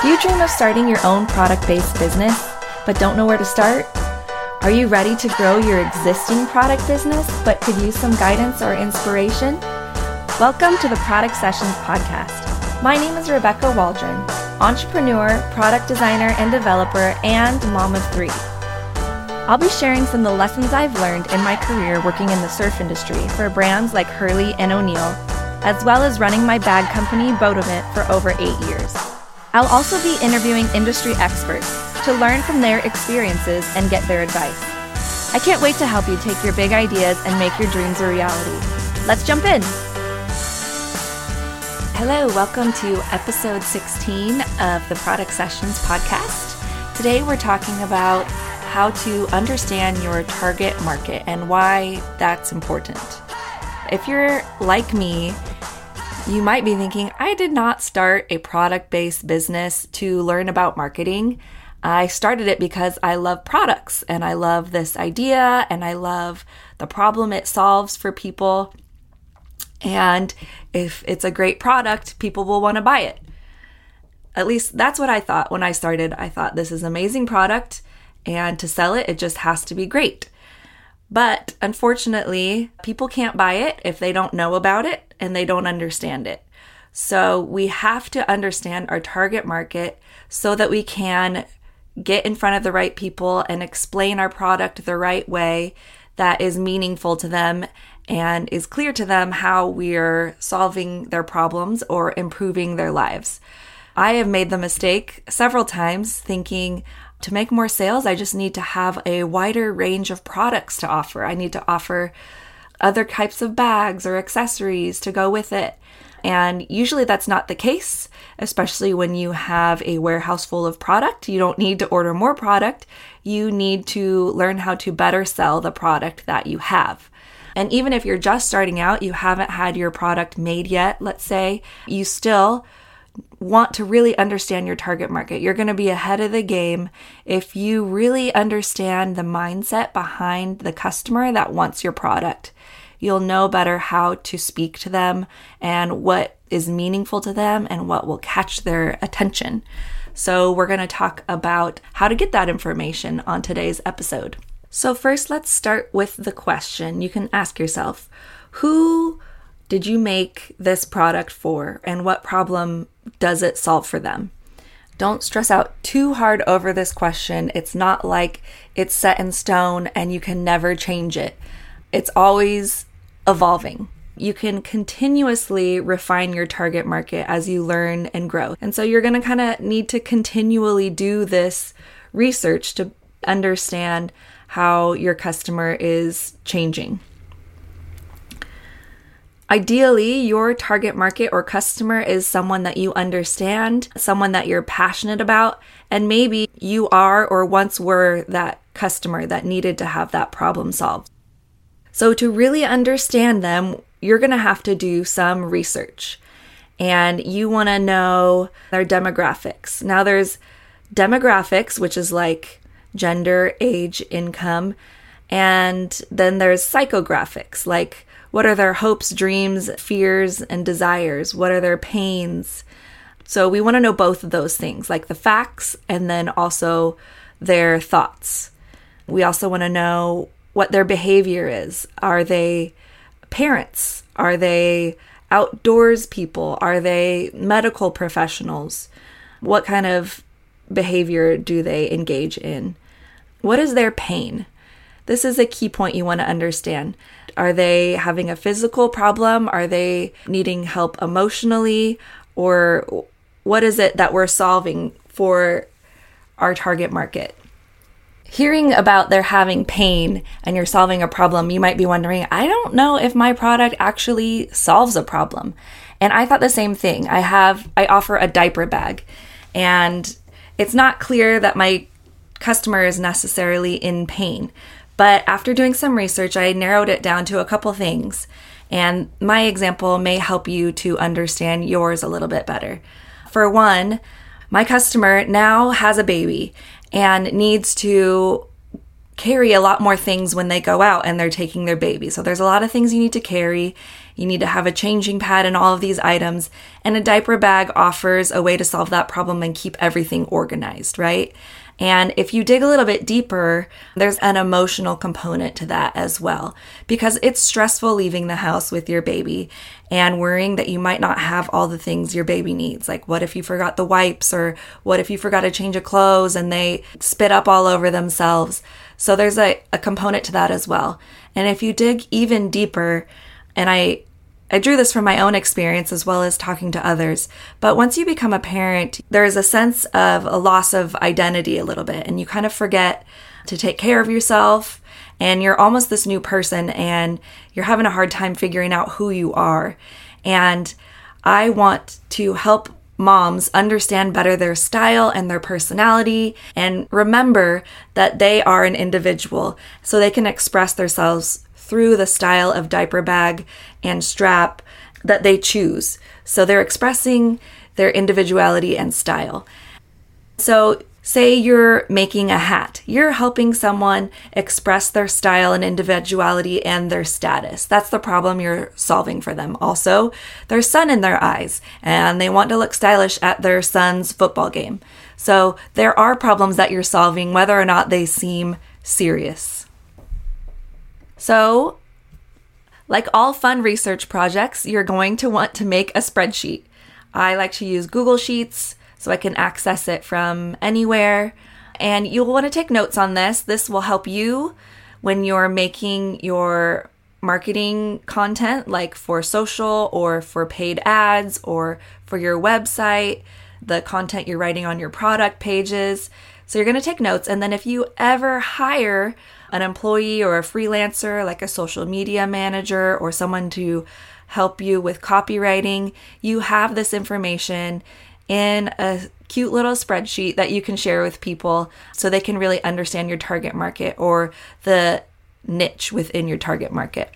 Do you dream of starting your own product based business, but don't know where to start? Are you ready to grow your existing product business, but could use some guidance or inspiration? Welcome to the Product Sessions Podcast. My name is Rebecca Waldron, entrepreneur, product designer, and developer, and mom of three. I'll be sharing some of the lessons I've learned in my career working in the surf industry for brands like Hurley and O'Neill, as well as running my bag company, Bodement, for over eight years. I'll also be interviewing industry experts to learn from their experiences and get their advice. I can't wait to help you take your big ideas and make your dreams a reality. Let's jump in. Hello, welcome to episode 16 of the Product Sessions podcast. Today we're talking about how to understand your target market and why that's important. If you're like me you might be thinking, I did not start a product based business to learn about marketing. I started it because I love products and I love this idea and I love the problem it solves for people. And if it's a great product, people will want to buy it. At least that's what I thought when I started. I thought this is amazing product and to sell it, it just has to be great. But unfortunately, people can't buy it if they don't know about it and they don't understand it. So we have to understand our target market so that we can get in front of the right people and explain our product the right way that is meaningful to them and is clear to them how we're solving their problems or improving their lives. I have made the mistake several times thinking, to make more sales, I just need to have a wider range of products to offer. I need to offer other types of bags or accessories to go with it. And usually that's not the case, especially when you have a warehouse full of product. You don't need to order more product. You need to learn how to better sell the product that you have. And even if you're just starting out, you haven't had your product made yet, let's say, you still want to really understand your target market. You're going to be ahead of the game if you really understand the mindset behind the customer that wants your product. You'll know better how to speak to them and what is meaningful to them and what will catch their attention. So, we're going to talk about how to get that information on today's episode. So, first, let's start with the question you can ask yourself Who did you make this product for, and what problem does it solve for them? Don't stress out too hard over this question. It's not like it's set in stone and you can never change it. It's always evolving. You can continuously refine your target market as you learn and grow. And so you're going to kind of need to continually do this research to understand how your customer is changing. Ideally, your target market or customer is someone that you understand, someone that you're passionate about, and maybe you are or once were that customer that needed to have that problem solved. So, to really understand them, you're going to have to do some research and you want to know their demographics. Now, there's demographics, which is like gender, age, income, and then there's psychographics, like what are their hopes, dreams, fears, and desires? What are their pains? So we want to know both of those things, like the facts and then also their thoughts. We also want to know what their behavior is. Are they parents? Are they outdoors people? Are they medical professionals? What kind of behavior do they engage in? What is their pain? This is a key point you want to understand. Are they having a physical problem? Are they needing help emotionally? Or what is it that we're solving for our target market? Hearing about they're having pain and you're solving a problem, you might be wondering, I don't know if my product actually solves a problem. And I thought the same thing. I have, I offer a diaper bag, and it's not clear that my customer is necessarily in pain. But after doing some research, I narrowed it down to a couple things. And my example may help you to understand yours a little bit better. For one, my customer now has a baby and needs to carry a lot more things when they go out and they're taking their baby. So there's a lot of things you need to carry. You need to have a changing pad and all of these items. And a diaper bag offers a way to solve that problem and keep everything organized, right? And if you dig a little bit deeper, there's an emotional component to that as well, because it's stressful leaving the house with your baby and worrying that you might not have all the things your baby needs. Like, what if you forgot the wipes, or what if you forgot a change of clothes and they spit up all over themselves? So, there's a, a component to that as well. And if you dig even deeper, and I I drew this from my own experience as well as talking to others. But once you become a parent, there is a sense of a loss of identity a little bit, and you kind of forget to take care of yourself. And you're almost this new person, and you're having a hard time figuring out who you are. And I want to help moms understand better their style and their personality and remember that they are an individual so they can express themselves through the style of diaper bag and strap that they choose. So they're expressing their individuality and style. So, say you're making a hat, you're helping someone express their style and individuality and their status. That's the problem you're solving for them. Also, there's sun in their eyes and they want to look stylish at their son's football game. So, there are problems that you're solving, whether or not they seem serious. So, like all fun research projects, you're going to want to make a spreadsheet. I like to use Google Sheets so I can access it from anywhere. And you'll want to take notes on this. This will help you when you're making your marketing content, like for social or for paid ads or for your website, the content you're writing on your product pages. So you're going to take notes. And then if you ever hire an employee or a freelancer, like a social media manager or someone to help you with copywriting, you have this information in a cute little spreadsheet that you can share with people so they can really understand your target market or the niche within your target market.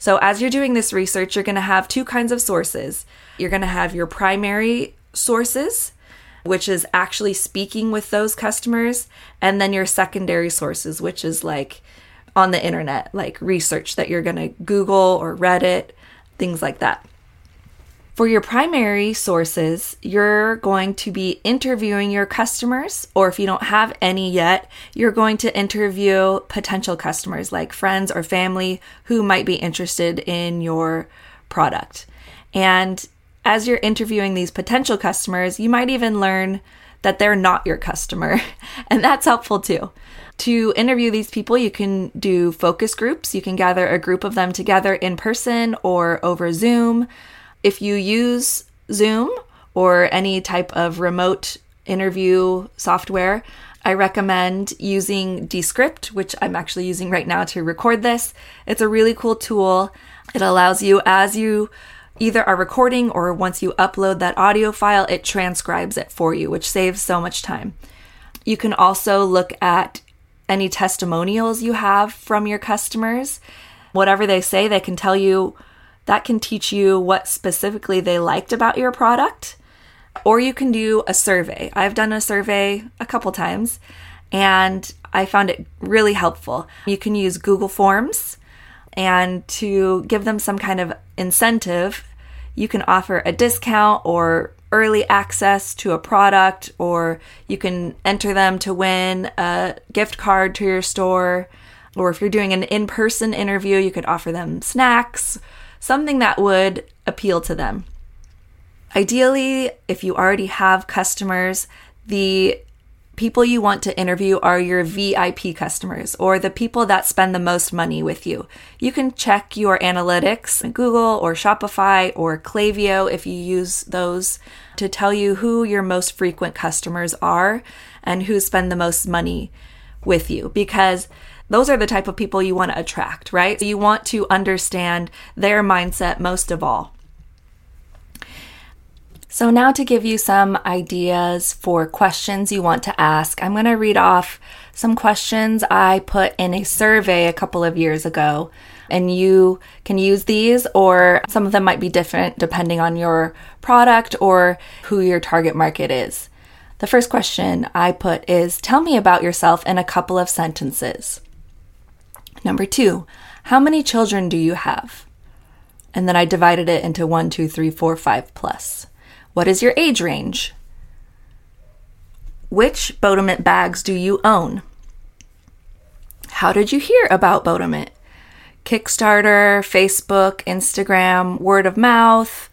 So, as you're doing this research, you're going to have two kinds of sources. You're going to have your primary sources, which is actually speaking with those customers, and then your secondary sources, which is like on the internet, like research that you're going to Google or Reddit, things like that. For your primary sources, you're going to be interviewing your customers, or if you don't have any yet, you're going to interview potential customers like friends or family who might be interested in your product. And as you're interviewing these potential customers, you might even learn that they're not your customer, and that's helpful too. To interview these people, you can do focus groups. You can gather a group of them together in person or over Zoom. If you use Zoom or any type of remote interview software, I recommend using Descript, which I'm actually using right now to record this. It's a really cool tool. It allows you, as you either are recording or once you upload that audio file, it transcribes it for you, which saves so much time. You can also look at any testimonials you have from your customers. Whatever they say, they can tell you that can teach you what specifically they liked about your product. Or you can do a survey. I've done a survey a couple times and I found it really helpful. You can use Google Forms and to give them some kind of incentive, you can offer a discount or early access to a product, or you can enter them to win a gift card to your store. Or if you're doing an in person interview, you could offer them snacks, something that would appeal to them. Ideally, if you already have customers, the people you want to interview are your VIP customers or the people that spend the most money with you. You can check your analytics, Google or Shopify or Klaviyo if you use those to tell you who your most frequent customers are and who spend the most money with you because those are the type of people you want to attract, right? You want to understand their mindset most of all. So, now to give you some ideas for questions you want to ask, I'm going to read off some questions I put in a survey a couple of years ago. And you can use these, or some of them might be different depending on your product or who your target market is. The first question I put is Tell me about yourself in a couple of sentences. Number two, how many children do you have? And then I divided it into one, two, three, four, five plus. What is your age range? Which Bodement bags do you own? How did you hear about Bodement? Kickstarter, Facebook, Instagram, word of mouth,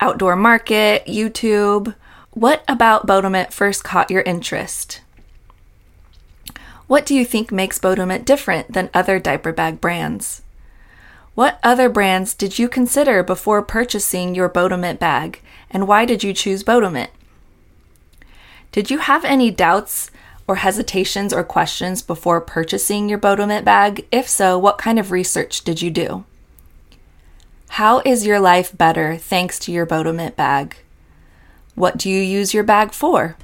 outdoor market, YouTube. What about Bodement first caught your interest? What do you think makes Bodement different than other diaper bag brands? What other brands did you consider before purchasing your Bodement bag, and why did you choose Bodement? Did you have any doubts or hesitations or questions before purchasing your Bodement bag? If so, what kind of research did you do? How is your life better thanks to your Bodement bag? What do you use your bag for?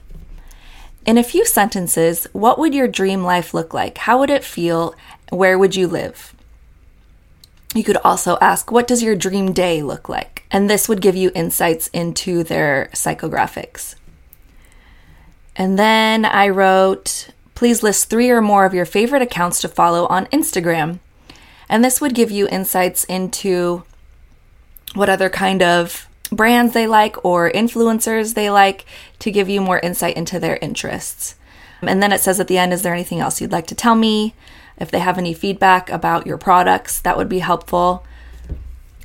In a few sentences, what would your dream life look like? How would it feel? Where would you live? You could also ask, what does your dream day look like? And this would give you insights into their psychographics. And then I wrote, please list three or more of your favorite accounts to follow on Instagram. And this would give you insights into what other kind of brands they like or influencers they like to give you more insight into their interests. And then it says at the end, is there anything else you'd like to tell me? If they have any feedback about your products, that would be helpful.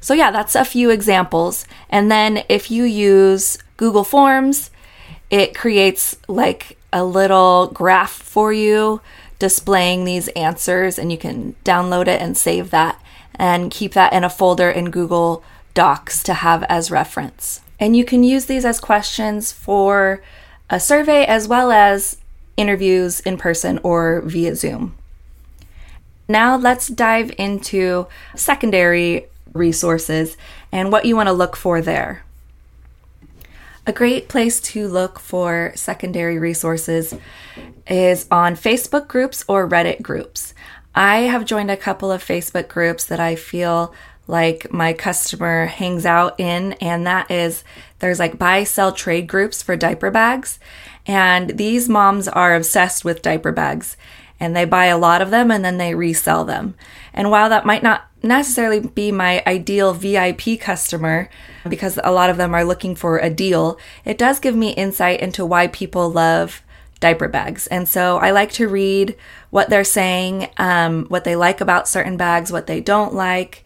So, yeah, that's a few examples. And then if you use Google Forms, it creates like a little graph for you displaying these answers, and you can download it and save that and keep that in a folder in Google Docs to have as reference. And you can use these as questions for a survey as well as interviews in person or via Zoom. Now let's dive into secondary resources and what you want to look for there. A great place to look for secondary resources is on Facebook groups or Reddit groups. I have joined a couple of Facebook groups that I feel like my customer hangs out in, and that is there's like buy, sell, trade groups for diaper bags. And these moms are obsessed with diaper bags and they buy a lot of them and then they resell them. And while that might not necessarily be my ideal VIP customer because a lot of them are looking for a deal, it does give me insight into why people love diaper bags. And so I like to read what they're saying, um, what they like about certain bags, what they don't like.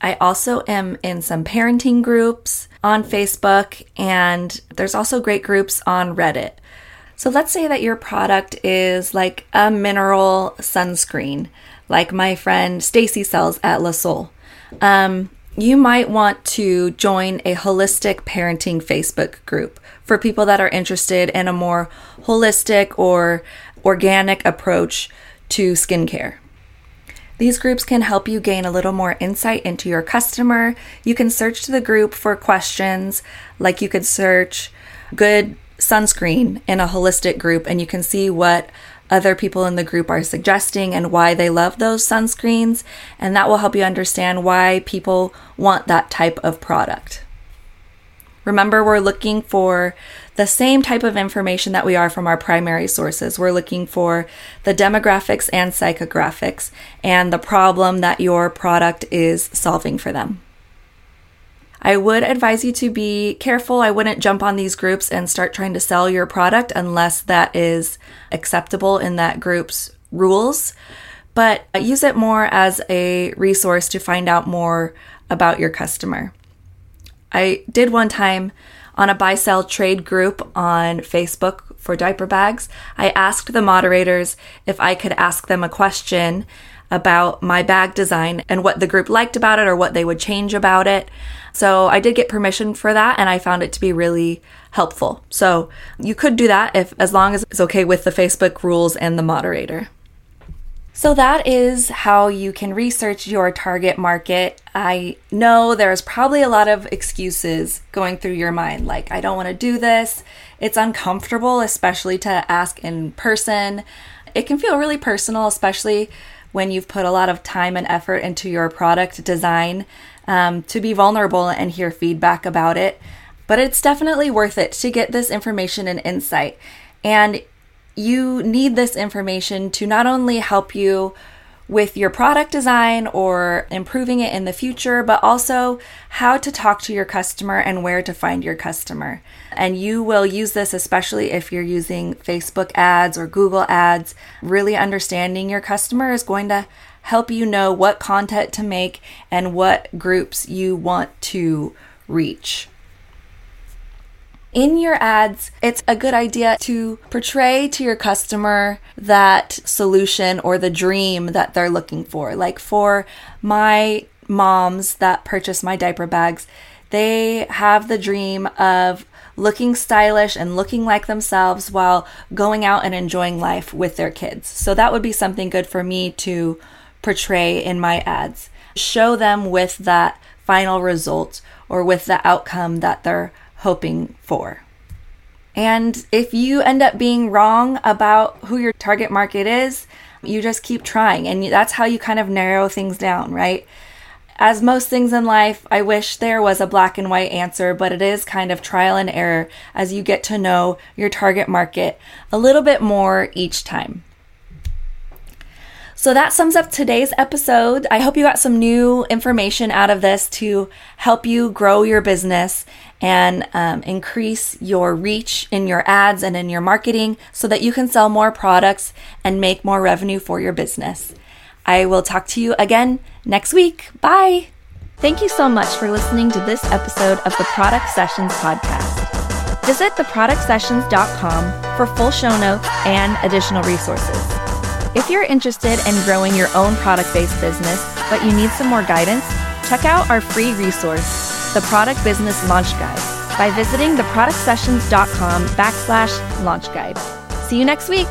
I also am in some parenting groups on Facebook, and there's also great groups on Reddit. So let's say that your product is like a mineral sunscreen, like my friend Stacy sells at La Sol. Um, you might want to join a holistic parenting Facebook group for people that are interested in a more holistic or organic approach to skincare. These groups can help you gain a little more insight into your customer. You can search the group for questions, like you could search good sunscreen in a holistic group and you can see what other people in the group are suggesting and why they love those sunscreens. And that will help you understand why people want that type of product. Remember, we're looking for the same type of information that we are from our primary sources. We're looking for the demographics and psychographics and the problem that your product is solving for them. I would advise you to be careful. I wouldn't jump on these groups and start trying to sell your product unless that is acceptable in that group's rules. But use it more as a resource to find out more about your customer. I did one time on a buy sell trade group on Facebook for diaper bags. I asked the moderators if I could ask them a question about my bag design and what the group liked about it or what they would change about it. So I did get permission for that and I found it to be really helpful. So you could do that if as long as it's okay with the Facebook rules and the moderator. So that is how you can research your target market. I know there's probably a lot of excuses going through your mind like I don't want to do this. It's uncomfortable especially to ask in person. It can feel really personal especially when you've put a lot of time and effort into your product design um, to be vulnerable and hear feedback about it. But it's definitely worth it to get this information and insight. And you need this information to not only help you with your product design or improving it in the future, but also how to talk to your customer and where to find your customer. And you will use this especially if you're using Facebook ads or Google ads. Really understanding your customer is going to help you know what content to make and what groups you want to reach. In your ads, it's a good idea to portray to your customer that solution or the dream that they're looking for. Like for my moms that purchase my diaper bags, they have the dream of looking stylish and looking like themselves while going out and enjoying life with their kids. So that would be something good for me to portray in my ads. Show them with that final result or with the outcome that they're hoping for. And if you end up being wrong about who your target market is, you just keep trying. And that's how you kind of narrow things down, right? As most things in life, I wish there was a black and white answer, but it is kind of trial and error as you get to know your target market a little bit more each time. So that sums up today's episode. I hope you got some new information out of this to help you grow your business and um, increase your reach in your ads and in your marketing so that you can sell more products and make more revenue for your business. I will talk to you again next week. Bye. Thank you so much for listening to this episode of the Product Sessions podcast. Visit theproductsessions.com for full show notes and additional resources. If you're interested in growing your own product based business, but you need some more guidance, check out our free resource, the Product Business Launch Guide, by visiting theproductsessions.com backslash launch guide. See you next week.